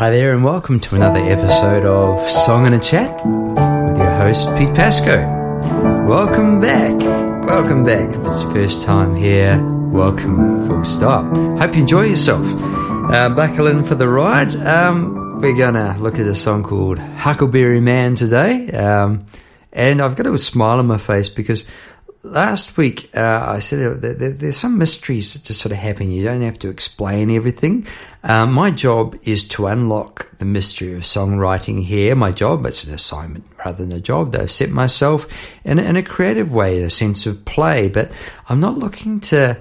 Hi there, and welcome to another episode of Song and a Chat with your host, Pete Pasco. Welcome back. Welcome back. If it's your first time here, welcome, full stop. Hope you enjoy yourself. Uh, buckle in for the ride. Um, we're going to look at a song called Huckleberry Man today. Um, and I've got a smile on my face because last week uh, I said that there's some mysteries that just sort of happen. You don't have to explain everything. Um, my job is to unlock the mystery of songwriting here. My job, it's an assignment rather than a job that I've set myself in, in a creative way, in a sense of play. But I'm not looking to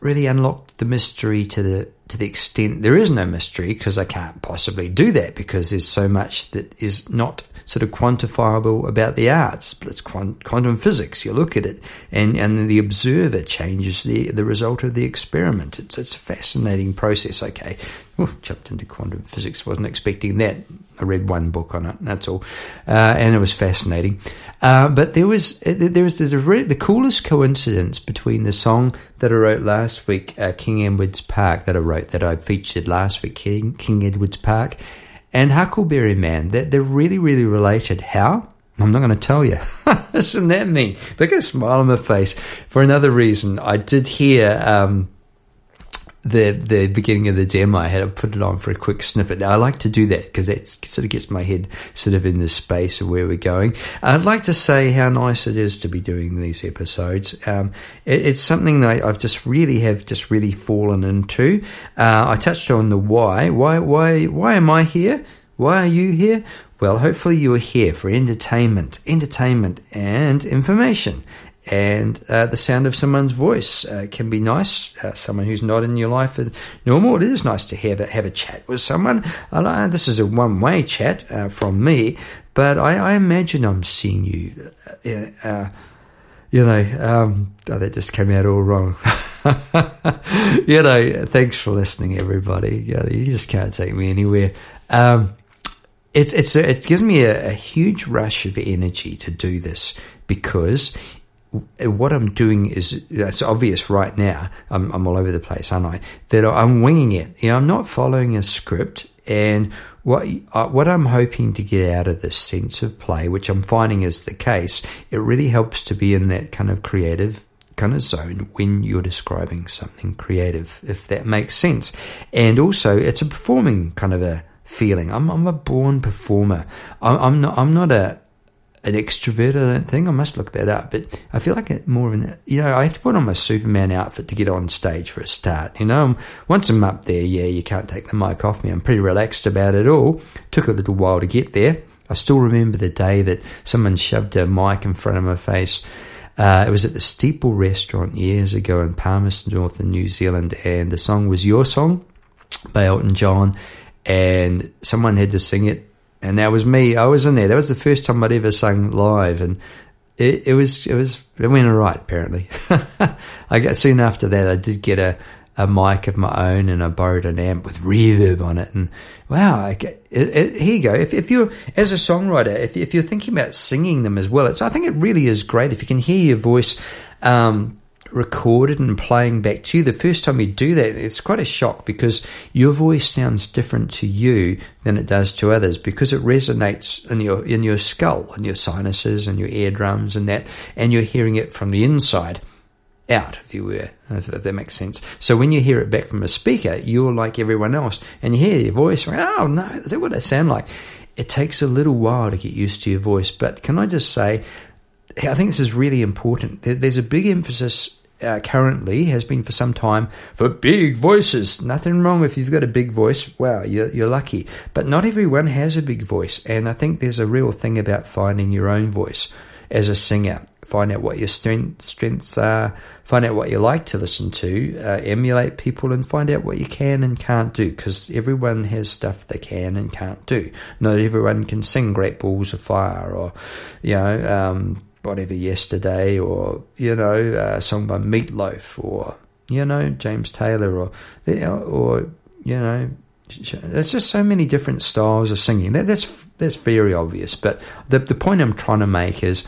really unlock the mystery to the to the extent there is no mystery because I can't possibly do that because there's so much that is not sort of quantifiable about the arts. But it's quantum physics. You look at it, and, and the observer changes the, the result of the experiment. It's, it's a fascinating process. Okay, Ooh, jumped into quantum physics. Wasn't expecting that. I read one book on it. That's all, uh, and it was fascinating. Uh, but there was there was there's a the coolest coincidence between the song that I wrote last week, uh, King Edward's Park, that I wrote that I featured last week, King King Edward's Park, and Huckleberry Man. They're, they're really, really related. How? I'm not going to tell you. Isn't that mean? Look at a smile on my face. For another reason, I did hear um, the the beginning of the demo. I had to put it on for a quick snippet. Now I like to do that because that sort of gets my head sort of in the space of where we're going. I'd like to say how nice it is to be doing these episodes. Um, it, it's something that I've just really have just really fallen into. Uh, I touched on the why. Why why why am I here? Why are you here? Well, hopefully you are here for entertainment, entertainment and information and uh, the sound of someone's voice uh, can be nice. Uh, someone who's not in your life is normal, it is nice to have a, have a chat with someone. this is a one way chat uh, from me, but I, I, imagine I'm seeing you. Uh, uh, you know, um, oh, that just came out all wrong. you know, thanks for listening, everybody. You, know, you just can't take me anywhere. Um, it's it's it gives me a, a huge rush of energy to do this because what I'm doing is it's obvious right now. I'm, I'm all over the place, aren't I? That I'm winging it. You know, I'm not following a script. And what uh, what I'm hoping to get out of this sense of play, which I'm finding is the case, it really helps to be in that kind of creative kind of zone when you're describing something creative, if that makes sense. And also, it's a performing kind of a feeling. I'm I'm a born performer. I'm, I'm not I'm not a an extrovert, I don't think. I must look that up. But I feel like it more of an, you know, I have to put on my Superman outfit to get on stage for a start. You know, once I'm up there, yeah, you can't take the mic off me. I'm pretty relaxed about it all. Took a little while to get there. I still remember the day that someone shoved a mic in front of my face. Uh, it was at the Steeple restaurant years ago in Palmerston North in New Zealand, and the song was Your Song by Elton John, and someone had to sing it and that was me. I was in there. That was the first time I'd ever sung live, and it, it was it was it went all right. Apparently, I got soon after that. I did get a a mic of my own, and I borrowed an amp with reverb on it. And wow, it, it, here you go. If, if you're as a songwriter, if, if you're thinking about singing them as well, it's I think it really is great if you can hear your voice. Um, recorded and playing back to you, the first time you do that, it's quite a shock because your voice sounds different to you than it does to others because it resonates in your in your skull and your sinuses and your eardrums and that, and you're hearing it from the inside out, if you were, if, that makes sense. So when you hear it back from a speaker, you're like everyone else, and you hear your voice. Oh no, is that what I sound like? It takes a little while to get used to your voice, but can I just say? I think this is really important. There's a big emphasis uh, currently has been for some time for big voices. Nothing wrong if you've got a big voice. Wow, you're, you're lucky. But not everyone has a big voice. And I think there's a real thing about finding your own voice as a singer. Find out what your strength, strengths are, find out what you like to listen to, uh, emulate people, and find out what you can and can't do. Because everyone has stuff they can and can't do. Not everyone can sing Great Balls of Fire or, you know, um, whatever yesterday, or you know, a song by Meatloaf, or you know, James Taylor, or uh, or you know, there's just so many different styles of singing. That, that's that's very obvious. But the the point I'm trying to make is,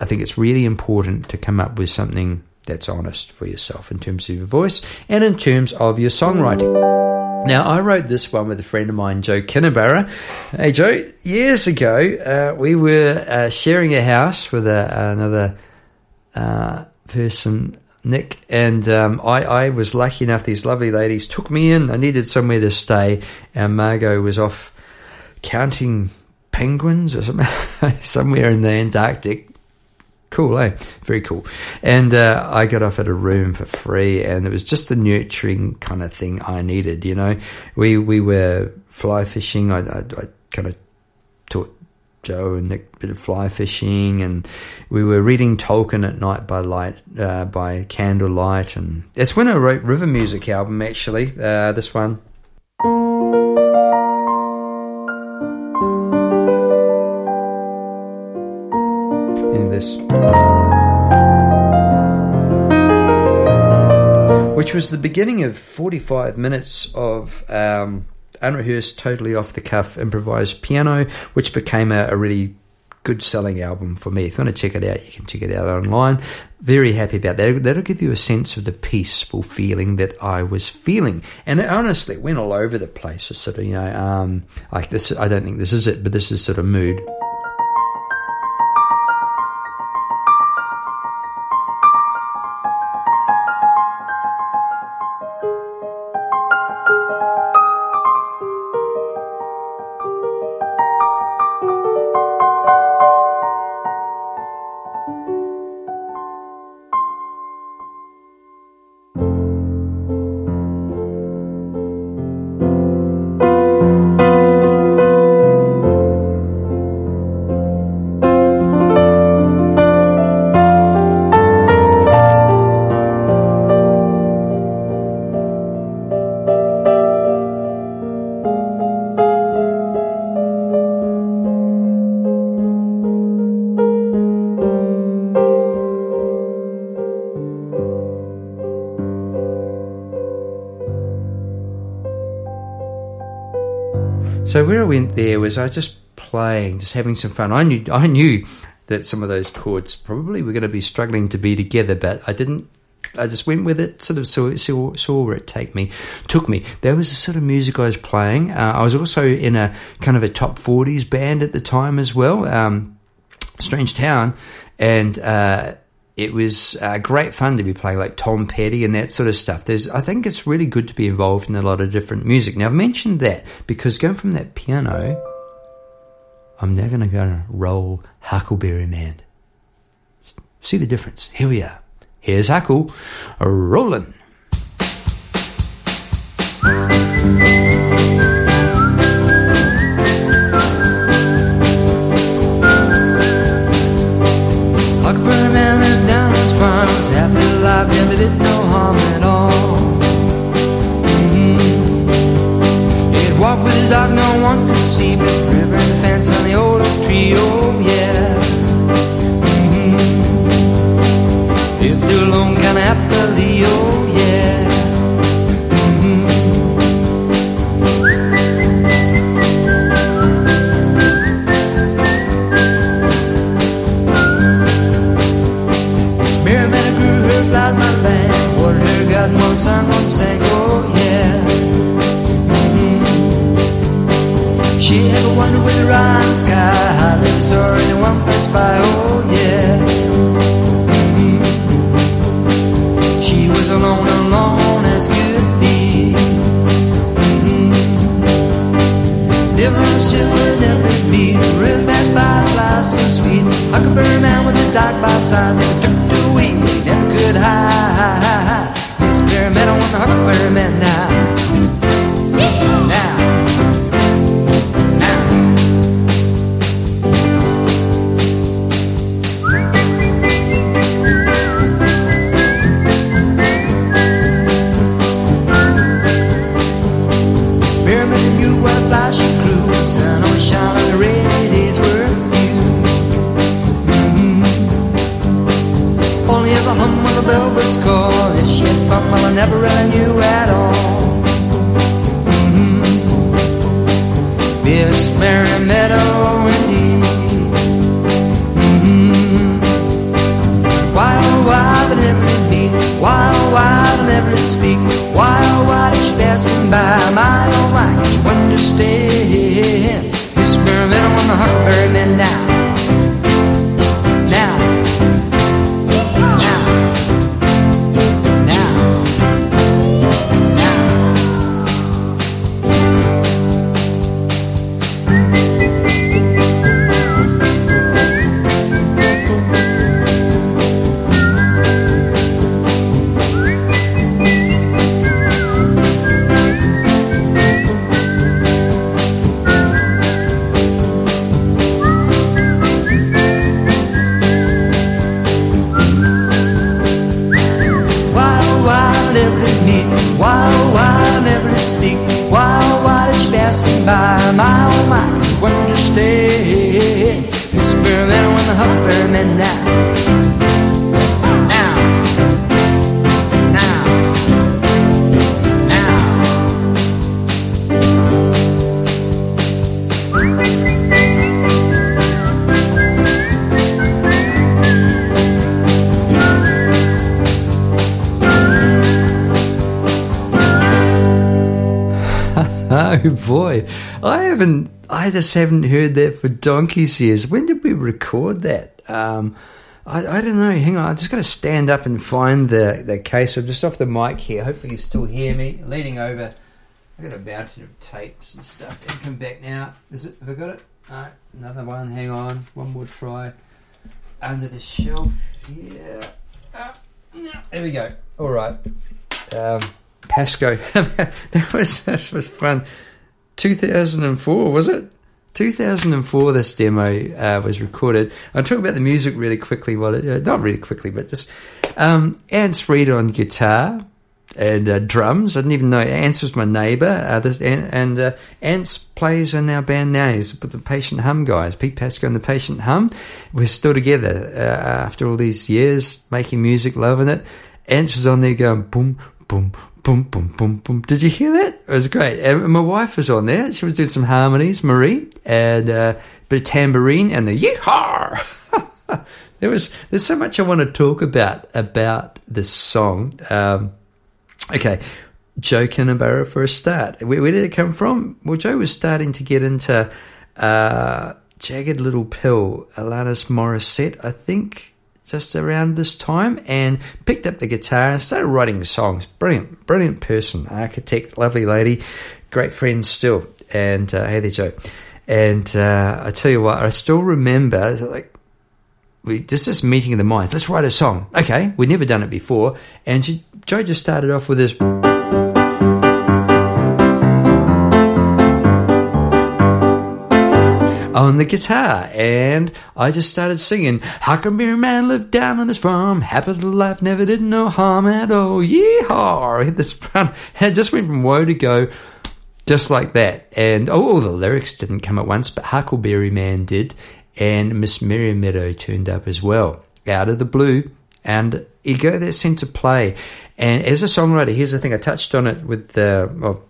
I think it's really important to come up with something that's honest for yourself in terms of your voice and in terms of your songwriting. Now, I wrote this one with a friend of mine, Joe Kinnabarra. Hey, Joe, years ago, uh, we were uh, sharing a house with a, another uh, person, Nick, and um, I, I, was lucky enough, these lovely ladies took me in. I needed somewhere to stay, and Margot was off counting penguins or somewhere in the Antarctic cool, eh? Very cool. And uh, I got off at a room for free, and it was just the nurturing kind of thing I needed. You know, we we were fly fishing. I, I, I kind of taught Joe and Nick a bit of fly fishing, and we were reading Tolkien at night by light, uh, by candlelight, and it's when I wrote River Music album. Actually, uh, this one. This. Which was the beginning of 45 minutes of um, unrehearsed, totally off the cuff improvised piano, which became a, a really good selling album for me. If you want to check it out, you can check it out online. Very happy about that. That'll give you a sense of the peaceful feeling that I was feeling. And it honestly went all over the place. It's sort of, you know, um, like this, I don't think this is it, but this is sort of mood. So where I went there was I just playing, just having some fun. I knew I knew that some of those chords probably were going to be struggling to be together, but I didn't. I just went with it, sort of saw, saw, saw where it take me, took me. There was the sort of music I was playing. Uh, I was also in a kind of a top 40s band at the time as well, um, Strange Town, and uh, it was uh, great fun to be playing like Tom Petty and that sort of stuff. There's, I think it's really good to be involved in a lot of different music. Now I've mentioned that because going from that piano, I'm now going to go roll Huckleberry Man. See the difference? Here we are. Here's Huckle rolling. Oh boy, I haven't. I just haven't heard that for donkey's years. When did we record that? Um, I, I, don't know. Hang on, I just got to stand up and find the the case. I'm just off the mic here. Hopefully, you still hear me. Leaning over. I got a mountain of tapes and stuff. And come back now. Is it? Have I got it? No, another one. Hang on. One more try. Under the shelf. Yeah. Uh, there we go. All right. Um, Pasco. that was that was fun. 2004 was it? 2004. This demo uh, was recorded. I'll talk about the music really quickly. Well, uh, not really quickly, but just um, Ants Reed on guitar and uh, drums. I didn't even know Ants was my neighbour. Uh, this, and, and uh, Ants plays in our band now. He's with the Patient Hum guys, Pete Pasco and the Patient Hum. We're still together uh, after all these years making music, loving it. Ants was on there going boom, boom, boom, boom, boom, boom. Did you hear that? It was great. And my wife was on there. She was doing some harmonies, Marie, and uh, a bit of tambourine and the yeehaw. there was there's so much I want to talk about about this song. Um, okay, Joe Kinnabara for a start. Where, where, did it come from? Well, Joe was starting to get into uh, Jagged Little Pill, Alanis Morissette, I think just around this time and picked up the guitar and started writing songs. Brilliant, brilliant person, architect, lovely lady, great friend still. And uh, hey there, Joe. And uh, I tell you what, I still remember like we just this meeting of the minds. Let's write a song. Okay, we'd never done it before, and she, Joe just started off with this. On the guitar, and I just started singing. Huckleberry man lived down on his farm, happy little life, never did no harm at all. Yeehaw! I hit this run, and just went from woe to go, just like that. And oh, all the lyrics didn't come at once, but Huckleberry Man did, and Miss Miriam Meadow turned up as well, out of the blue. And you go that sense of play. And as a songwriter, here's the thing I touched on it with the. well,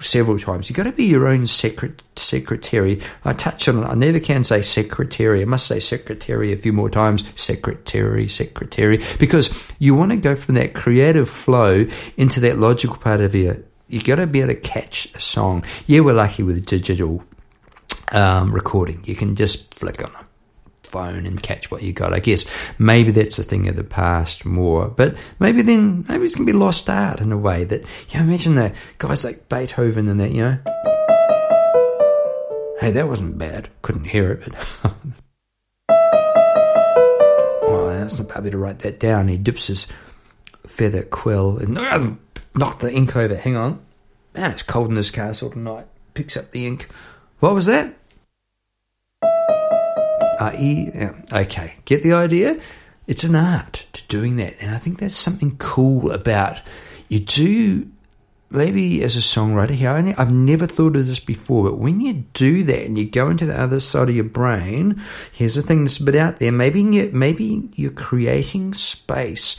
several times. You've got to be your own secret, secretary. I touch on it. I never can say secretary. I must say secretary a few more times. Secretary, secretary. Because you want to go from that creative flow into that logical part of your. You've got to be able to catch a song. Yeah, we're lucky with digital um, recording. You can just flick on a phone and catch what you got. I guess maybe that's a thing of the past more, but maybe then maybe it's gonna be lost art in a way that you know, imagine the guys like Beethoven and that you know. Hey, that wasn't bad. Couldn't hear it, but. well, that's not bad to write that down. He dips his feather quill and uh, knock the ink over. Hang on. Man, it's cold in this castle tonight. Picks up the ink. What was that? Yeah, okay, get the idea? It's an art to doing that. And I think that's something cool about you do maybe as a songwriter here, I've never thought of this before, but when you do that and you go into the other side of your brain, here's the thing that's a bit out there. Maybe maybe you're creating space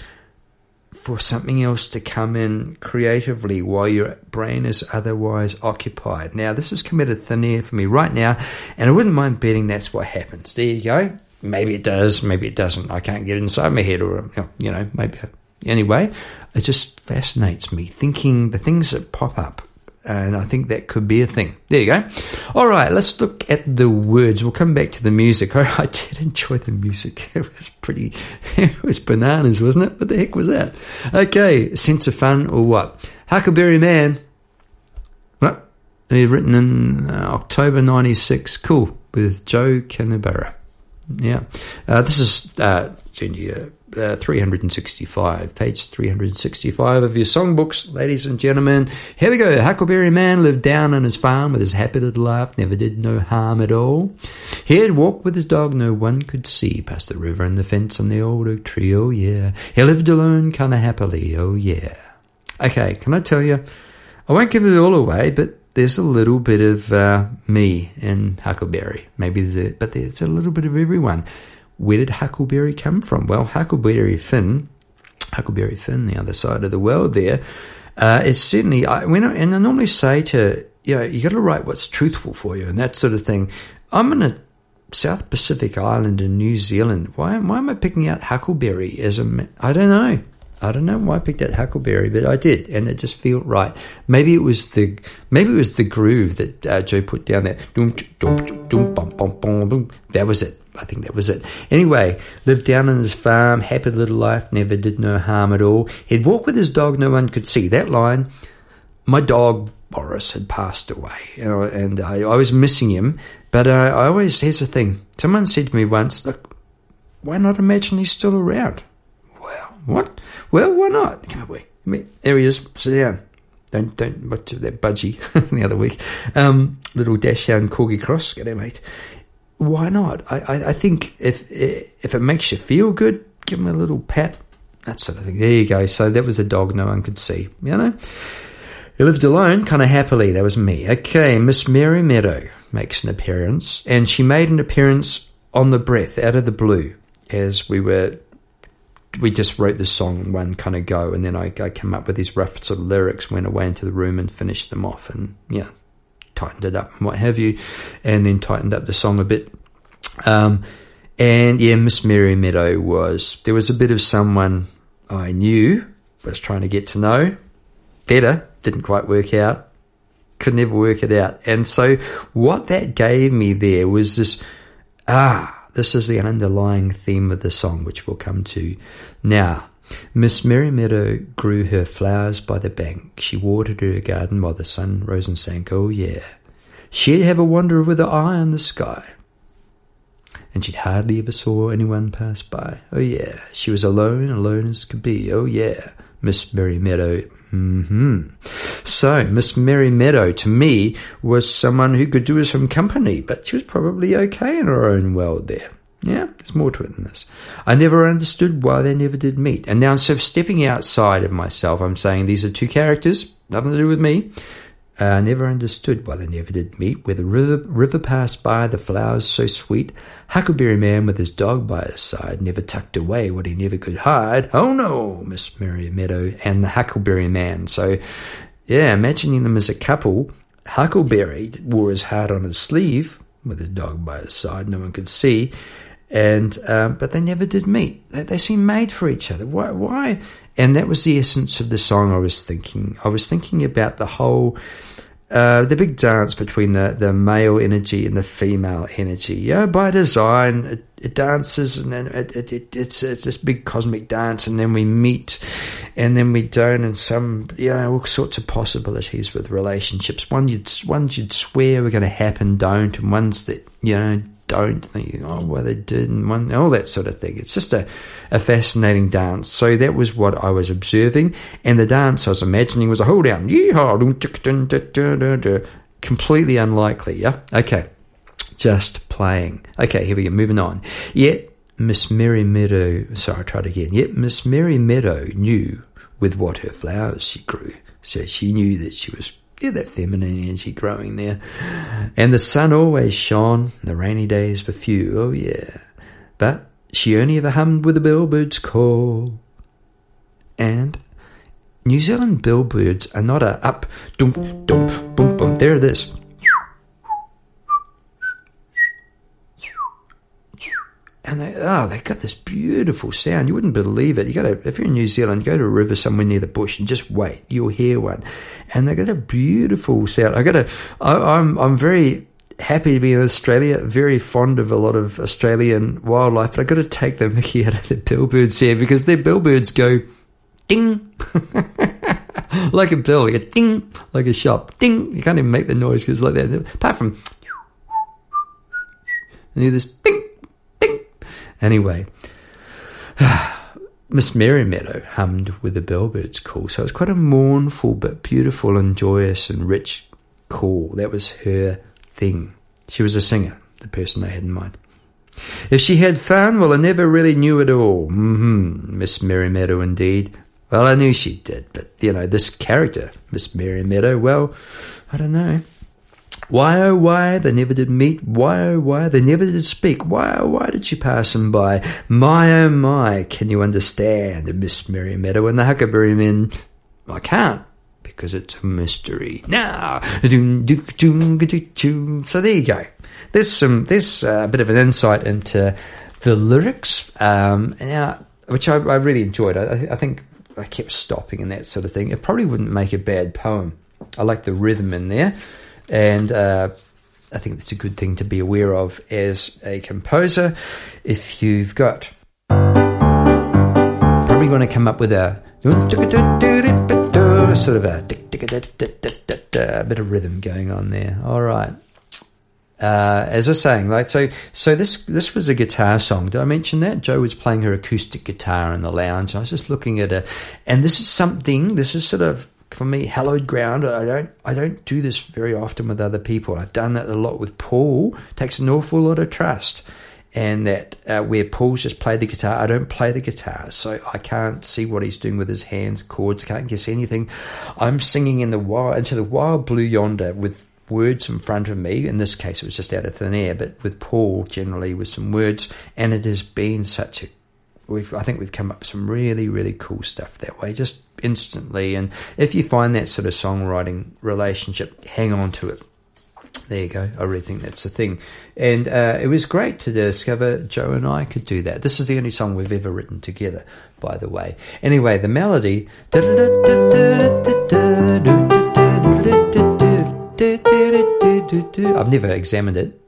for something else to come in creatively while your brain is otherwise occupied. Now, this is committed thin air for me right now, and I wouldn't mind betting that's what happens. There you go. Maybe it does, maybe it doesn't. I can't get inside my head, or, you know, maybe. Anyway, it just fascinates me thinking the things that pop up And I think that could be a thing. There you go. All right, let's look at the words. We'll come back to the music. I did enjoy the music. It was pretty, it was bananas, wasn't it? What the heck was that? Okay, sense of fun or what? Huckleberry Man. What? Written in uh, October 96. Cool. With Joe Canberra. Yeah. Uh, this is uh, uh, 365, page 365 of your songbooks, ladies and gentlemen. Here we go. Huckleberry Man lived down on his farm with his happy little life, never did no harm at all. He'd walk with his dog no one could see, past the river and the fence and the old oak tree, oh yeah. He lived alone kinda happily, oh yeah. Okay, can I tell you? I won't give it all away, but there's a little bit of uh, me in Huckleberry. Maybe there's a, but there's a little bit of everyone. Where did Huckleberry come from? Well, Huckleberry Finn, Huckleberry Finn, the other side of the world there, uh, is certainly, I, when I, and I normally say to, you know, you got to write what's truthful for you and that sort of thing. I'm in a South Pacific island in New Zealand. Why, why am I picking out Huckleberry as a, I don't know. I don't know why I picked out Huckleberry, but I did, and it just felt right. Maybe it was the maybe it was the groove that uh, Joe put down there. That was it. I think that was it. Anyway, lived down on his farm, happy little life, never did no harm at all. He'd walk with his dog, no one could see. That line, my dog Boris had passed away, you know, and I, I was missing him. But uh, I always, here's the thing. Someone said to me once, look, why not imagine he's still around? Well, what? Well, why not? Can't we? I mean, there he is. Sit down. Don't don't watch that budgie the other week. Um, little Dachshund Corgi Cross. Get it, mate why not? I, I, I, think if if it makes you feel good, give him a little pat, that sort of thing. There you go. So that was a dog no one could see. You know, he lived alone, kind of happily. That was me. Okay, Miss Mary Meadow makes an appearance, and she made an appearance on the breath, out of the blue, as we were. We just wrote the song one kind of go, and then I, I came up with these rough sort of lyrics, went away into the room and finished them off, and yeah, tightened it up and what have you, and then tightened up the song a bit. Um, and yeah, Miss Mary Meadow was there was a bit of someone I knew, was trying to get to know better, didn't quite work out, could never work it out. And so what that gave me there was this ah, this is the underlying theme of the song, which we'll come to now. Miss Mary Meadow grew her flowers by the bank. She watered her garden while the sun rose and sank. Oh, yeah. She'd have a wanderer with her eye on the sky. And she'd hardly ever saw anyone pass by. Oh, yeah. She was alone, alone as could be. Oh, yeah. Miss Mary Meadow. Mm-hmm. So, Miss Mary Meadow, to me, was someone who could do us some company, but she was probably okay in her own world there. Yeah, there's more to it than this. I never understood why they never did meet. And now instead of stepping outside of myself, I'm saying these are two characters, nothing to do with me. Uh, I never understood why they never did meet. Where the river, river passed by, the flowers so sweet. Huckleberry Man with his dog by his side never tucked away what he never could hide. Oh no, Miss Mary Meadow and the Huckleberry Man. So, yeah, imagining them as a couple, Huckleberry wore his heart on his sleeve with his dog by his side, no one could see and um, but they never did meet. They, they seemed made for each other. Why? Why? And that was the essence of the song. I was thinking. I was thinking about the whole. Uh, the big dance between the, the male energy and the female energy. Yeah, by design, it, it dances and then it, it, it, it's, it's this big cosmic dance, and then we meet, and then we don't, and some, you know, all sorts of possibilities with relationships. One you'd, ones you'd swear were going to happen, don't, and ones that, you know, don't think, oh, well, they did, and one, all that sort of thing. It's just a, a fascinating dance. So that was what I was observing. And the dance I was imagining was a hold down. Yeehaw! Completely unlikely, yeah? Okay. Just playing. Okay, here we go. Moving on. Yet, Miss Mary Meadow, sorry, I tried again. Yet, Miss Mary Meadow knew with what her flowers she grew. So she knew that she was yeah, that feminine energy growing there. And the sun always shone, the rainy days were few, oh yeah. But she only ever hummed with the bellbird's call. And New Zealand bellbirds are not a up, dump, dump, boom, boom. There it is. And they oh they got this beautiful sound. You wouldn't believe it. You got to if you're in New Zealand, go to a river somewhere near the bush and just wait. You'll hear one, and they got a beautiful sound. I got I, I'm I'm very happy to be in Australia. Very fond of a lot of Australian wildlife, but I got to take the Mickey out of the bellbirds here because their bellbirds go ding. like a bill, like a ding, like a shop, ding. You can't even make the noise because it's like that. Apart from, and you hear this bing. Anyway, Miss Mary Meadow hummed with the bellbirds call, so it was quite a mournful but beautiful and joyous and rich call. That was her thing. She was a singer, the person I had in mind. If she had fun, well, I never really knew it all. Mm-hmm. Miss Mary Meadow, indeed. Well, I knew she did, but you know, this character, Miss Mary Meadow, well, I don't know. Why oh why they never did meet? Why oh why they never did speak? Why oh why did she pass him by? My oh my, can you understand, Miss Mary Meadow and the Huckleberry Men? I can't because it's a mystery. Now, so there you go. There's some, there's a bit of an insight into the lyrics, um, now, which I, I really enjoyed. I, I think I kept stopping and that sort of thing. It probably wouldn't make a bad poem. I like the rhythm in there, and uh, I think that's a good thing to be aware of as a composer. If you've got probably going to come up with a sort of a, a bit of rhythm going on there. All right uh, as I was saying, like so, so this this was a guitar song. Did I mention that Joe was playing her acoustic guitar in the lounge? I was just looking at her, and this is something. This is sort of for me hallowed ground. I don't I don't do this very often with other people. I've done that a lot with Paul. It takes an awful lot of trust, and that uh, where Paul's just played the guitar, I don't play the guitar, so I can't see what he's doing with his hands, chords, can't guess anything. I'm singing in the wild into the wild blue yonder with words in front of me. In this case, it was just out of thin air, but with Paul, generally, with some words. And it has been such a We've, I think we've come up with some really, really cool stuff that way, just instantly. And if you find that sort of songwriting relationship, hang on to it. There you go. I really think that's the thing. And uh, it was great to discover Joe and I could do that. This is the only song we've ever written together, by the way. Anyway, the melody. I've never examined it.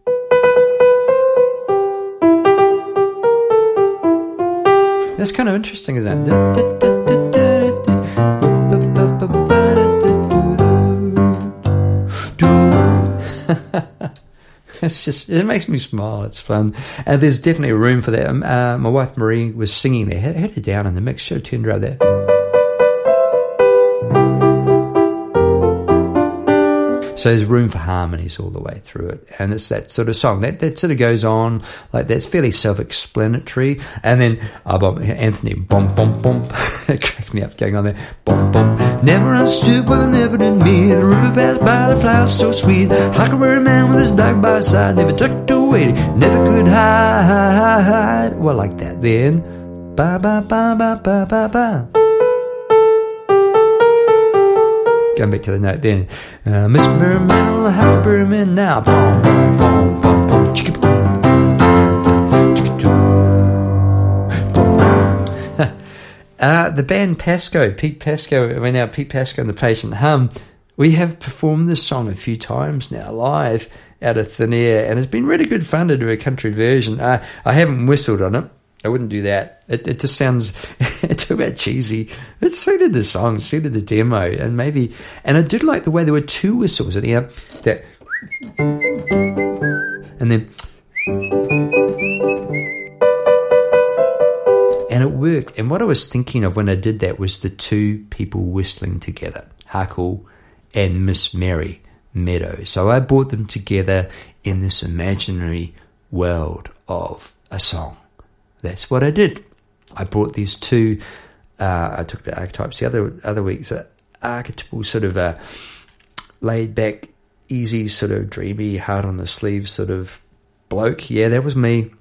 That's kind of interesting, isn't it? it's just it makes me smile. It's fun, and there's definitely room for that. Um, uh, my wife Marie was singing there, had, had her down in the mix. Should have turned there. So there's room for harmonies all the way through it. And it's that sort of song that, that sort of goes on like that's fairly self explanatory. And then uh, Anthony, bum, bum, bum. cracked me up going on there. Bum, bum. Never understood what I never did me. The river passed by, the flowers so sweet. Huckleberry man with his dog by his side. Never tucked away, never could hide. Well, like that then. Ba, ba, ba, ba, ba, ba, ba. Going back to the note then. Uh, Miss Berman, Huckleberry Man now. Boom, boom, boom, boom, boom, chicka, boom. uh, the band Pasco, Pete Pasco, mean now Pete Pasco and the Patient Hum, we have performed this song a few times now live out of thin air, and it's been really good fun to do a country version. Uh, I haven't whistled on it, I wouldn't do that. It, it just sounds it's a bit cheesy. It suited the song, suited the demo, and maybe. And I did like the way there were two whistles at the end. That and then and it worked. And what I was thinking of when I did that was the two people whistling together, Huckle and Miss Mary Meadow. So I brought them together in this imaginary world of a song that's what I did. I brought these two. Uh, I took the archetypes the other other weeks. Uh, archetypal sort of a uh, laid back, easy, sort of dreamy, hard on the sleeve sort of bloke. Yeah, that was me.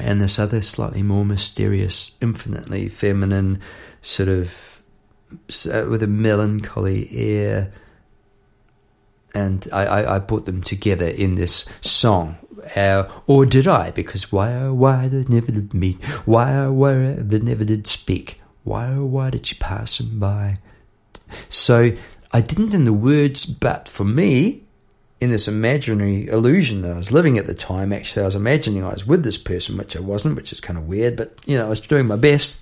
And this other slightly more mysterious, infinitely feminine, sort of uh, with a melancholy air. And I, I, I put them together in this song, uh, or did I? Because why, oh, why they never did meet? Why, oh, why they never did speak? Why, oh, why did she pass him by? So I didn't in the words, but for me, in this imaginary illusion that I was living at the time, actually, I was imagining I was with this person, which I wasn't, which is kind of weird, but you know, I was doing my best.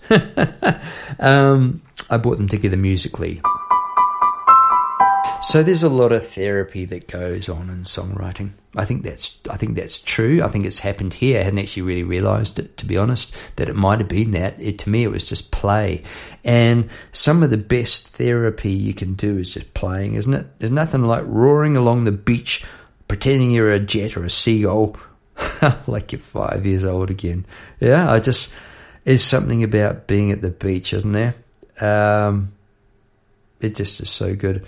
um, I brought them together musically. So there's a lot of therapy that goes on in songwriting. I think that's I think that's true. I think it's happened here. I hadn't actually really realised it, to be honest, that it might have been that. It, to me, it was just play. And some of the best therapy you can do is just playing, isn't it? There's nothing like roaring along the beach, pretending you're a jet or a seagull, like you're five years old again. Yeah, I just there's something about being at the beach, isn't there? Um, it just is so good.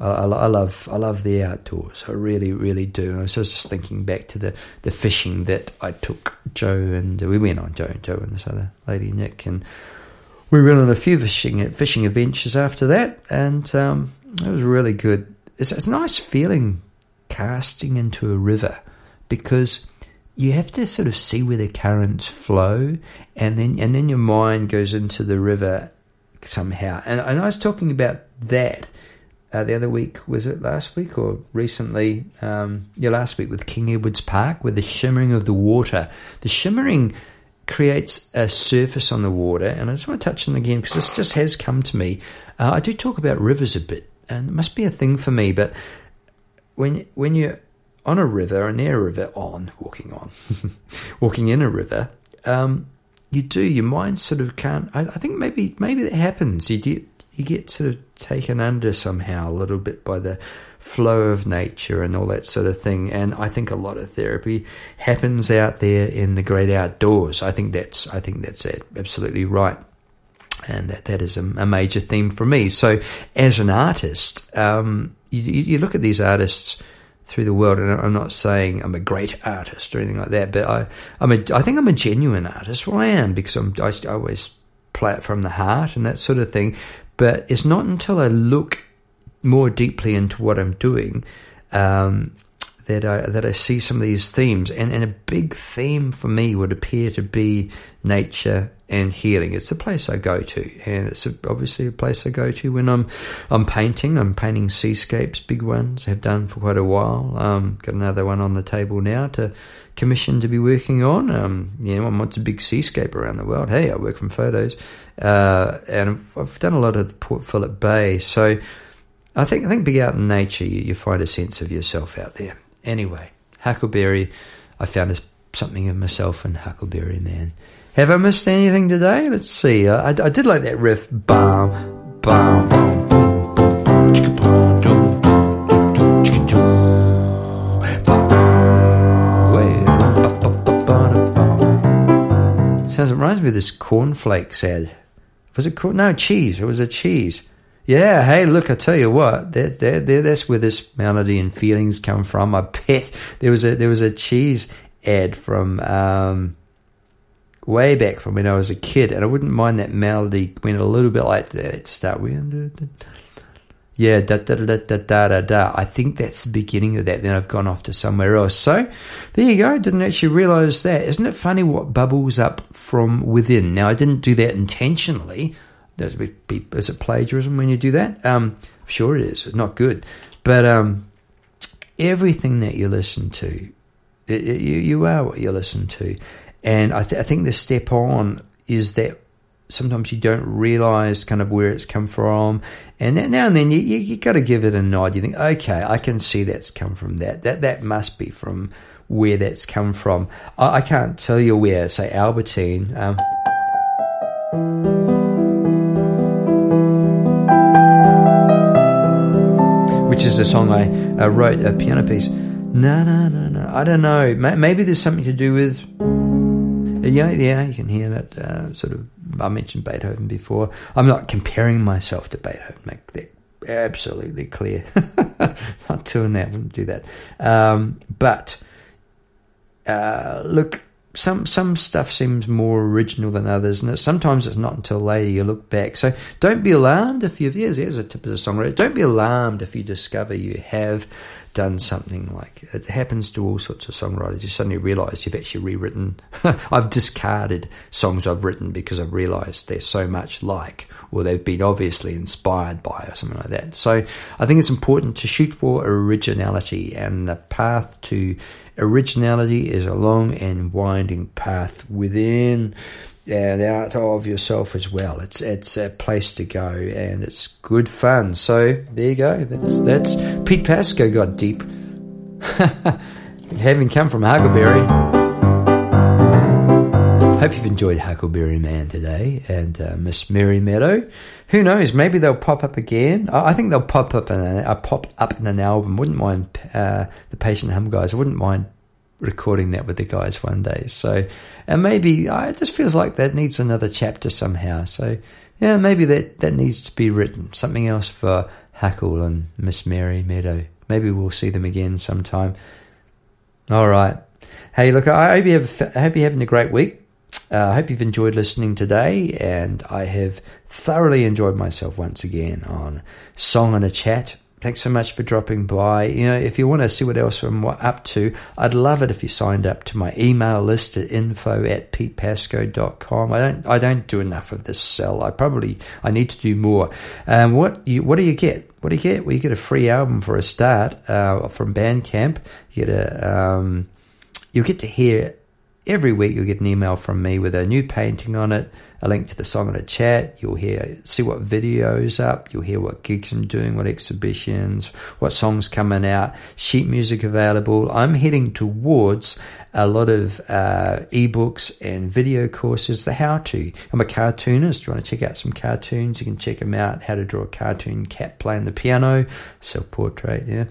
I, I, love I love the outdoors. I really really do. I was just thinking back to the, the fishing that I took Joe and we went on Joe Joe and this other lady Nick and we went on a few fishing fishing adventures after that and um, it was really good. It's, it's a nice feeling casting into a river because you have to sort of see where the currents flow and then and then your mind goes into the river somehow. And, and I was talking about that uh, the other week, was it last week or recently? Um, yeah, last week with King Edward's Park, with the shimmering of the water. The shimmering creates a surface on the water, and I just want to touch on again because this just has come to me. Uh, I do talk about rivers a bit, and it must be a thing for me, but when when you're on a river or near a river, on walking on, walking in a river, um, you do your mind sort of can't. I, I think maybe maybe that happens. You get you get sort of taken under somehow a little bit by the flow of nature and all that sort of thing. And I think a lot of therapy happens out there in the great outdoors. I think that's I think that's absolutely right. And that, that is a, a major theme for me. So, as an artist, um, you, you look at these artists through the world. And I'm not saying I'm a great artist or anything like that, but I, I'm a, I think I'm a genuine artist. Well, I am because I'm, I, I always play it from the heart and that sort of thing. But it's not until I look more deeply into what I'm doing um, that I that I see some of these themes. And, and a big theme for me would appear to be nature and healing. It's a place I go to, and it's obviously a place I go to when I'm I'm painting. I'm painting seascapes, big ones. Have done for quite a while. Um, got another one on the table now to commission to be working on. Um, you know, I want a big seascape around the world. Hey, I work from photos, uh, and I've done a lot of Port Phillip Bay. So I think I think being out in nature, you, you find a sense of yourself out there. Anyway, Huckleberry, I found something of myself in Huckleberry Man. Have I missed anything today? Let's see. I, I, I did like that riff. Bam, bam, bam, Sounds it reminds me of this cornflakes ad. Was it corn? No, cheese. It was a cheese. Yeah, hey, look, I tell you what, that, that, that, that's where this melody and feelings come from. I bet there was a there was a cheese ad from um, way back from when I was a kid, and I wouldn't mind that melody went a little bit like that. Start with, yeah, da da da da da da da. I think that's the beginning of that. Then I've gone off to somewhere else. So there you go. Didn't actually realize that. Isn't it funny what bubbles up from within? Now I didn't do that intentionally. Is it plagiarism when you do that? Um, sure it is. It's not good, but um, everything that you listen to, it, it, you you are what you listen to, and I, th- I think the step on is that sometimes you don't realize kind of where it's come from. And now and then you, you, you got to give it a nod. You think, okay, I can see that's come from that. That, that must be from where that's come from. I, I can't tell you where, say Albertine. Um, which is a song I, I wrote, a piano piece. No, no, no, no. I don't know. Maybe there's something to do with yeah, yeah, you can hear that uh, sort of. I mentioned Beethoven before. I'm not comparing myself to Beethoven. Make that absolutely clear. not doing that. Wouldn't do that. Um, but uh, look, some some stuff seems more original than others, and sometimes it's not until later you look back. So don't be alarmed if you've here's, here's a tip of the songwriter. Don't be alarmed if you discover you have done something like it happens to all sorts of songwriters. You suddenly realise you've actually rewritten. I've discarded songs I've written because I've realised they're so much like, or they've been obviously inspired by, or something like that. So I think it's important to shoot for originality, and the path to originality is a long and winding path within and out of yourself as well. It's it's a place to go, and it's good fun. So there you go. That's that's Pete Pasco got deep, having come from Huckleberry. Hope you've enjoyed Huckleberry Man today and uh, Miss Mary Meadow. Who knows? Maybe they'll pop up again. I think they'll pop up in a, uh, pop up in an album. Wouldn't mind uh, the Patient Hum guys. I wouldn't mind recording that with the guys one day. So, and maybe uh, it just feels like that needs another chapter somehow. So, yeah, maybe that, that needs to be written. Something else for Hackle and Miss Mary Meadow. Maybe we'll see them again sometime. All right. Hey, look, I hope you have, I hope you're having a great week. Uh, I hope you've enjoyed listening today, and I have thoroughly enjoyed myself once again on Song and a Chat thanks so much for dropping by. You know, if you want to see what else I'm up to, I'd love it if you signed up to my email list at info at petepasco.com. I don't, I don't do enough of this sell. I probably, I need to do more. Um, what you, what do you get? What do you get? Well, you get a free album for a start, uh, from Bandcamp. You get a, um, you'll get to hear every week you'll get an email from me with a new painting on it, a link to the Song and a Chat. You'll hear see what videos up. You'll hear what gigs I'm doing, what exhibitions, what songs coming out, sheet music available. I'm heading towards a lot of uh, ebooks and video courses. The how to. I'm a cartoonist. You want to check out some cartoons? You can check them out. How to draw a cartoon cat playing the piano, self portrait. Yeah.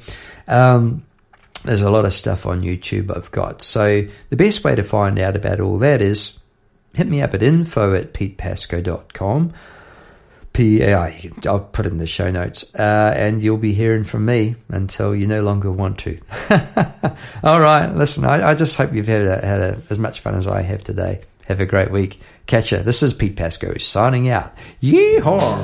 Um, there's a lot of stuff on YouTube I've got. So the best way to find out about all that is hit me up at info at petepasco.com. P-A-I, I'll put it in the show notes, uh, and you'll be hearing from me until you no longer want to. all right, listen, I, I, just hope you've had, a, had a, as much fun as I have today. Have a great week. Catch ya. This is Pete Pasco signing out. Yeehaw!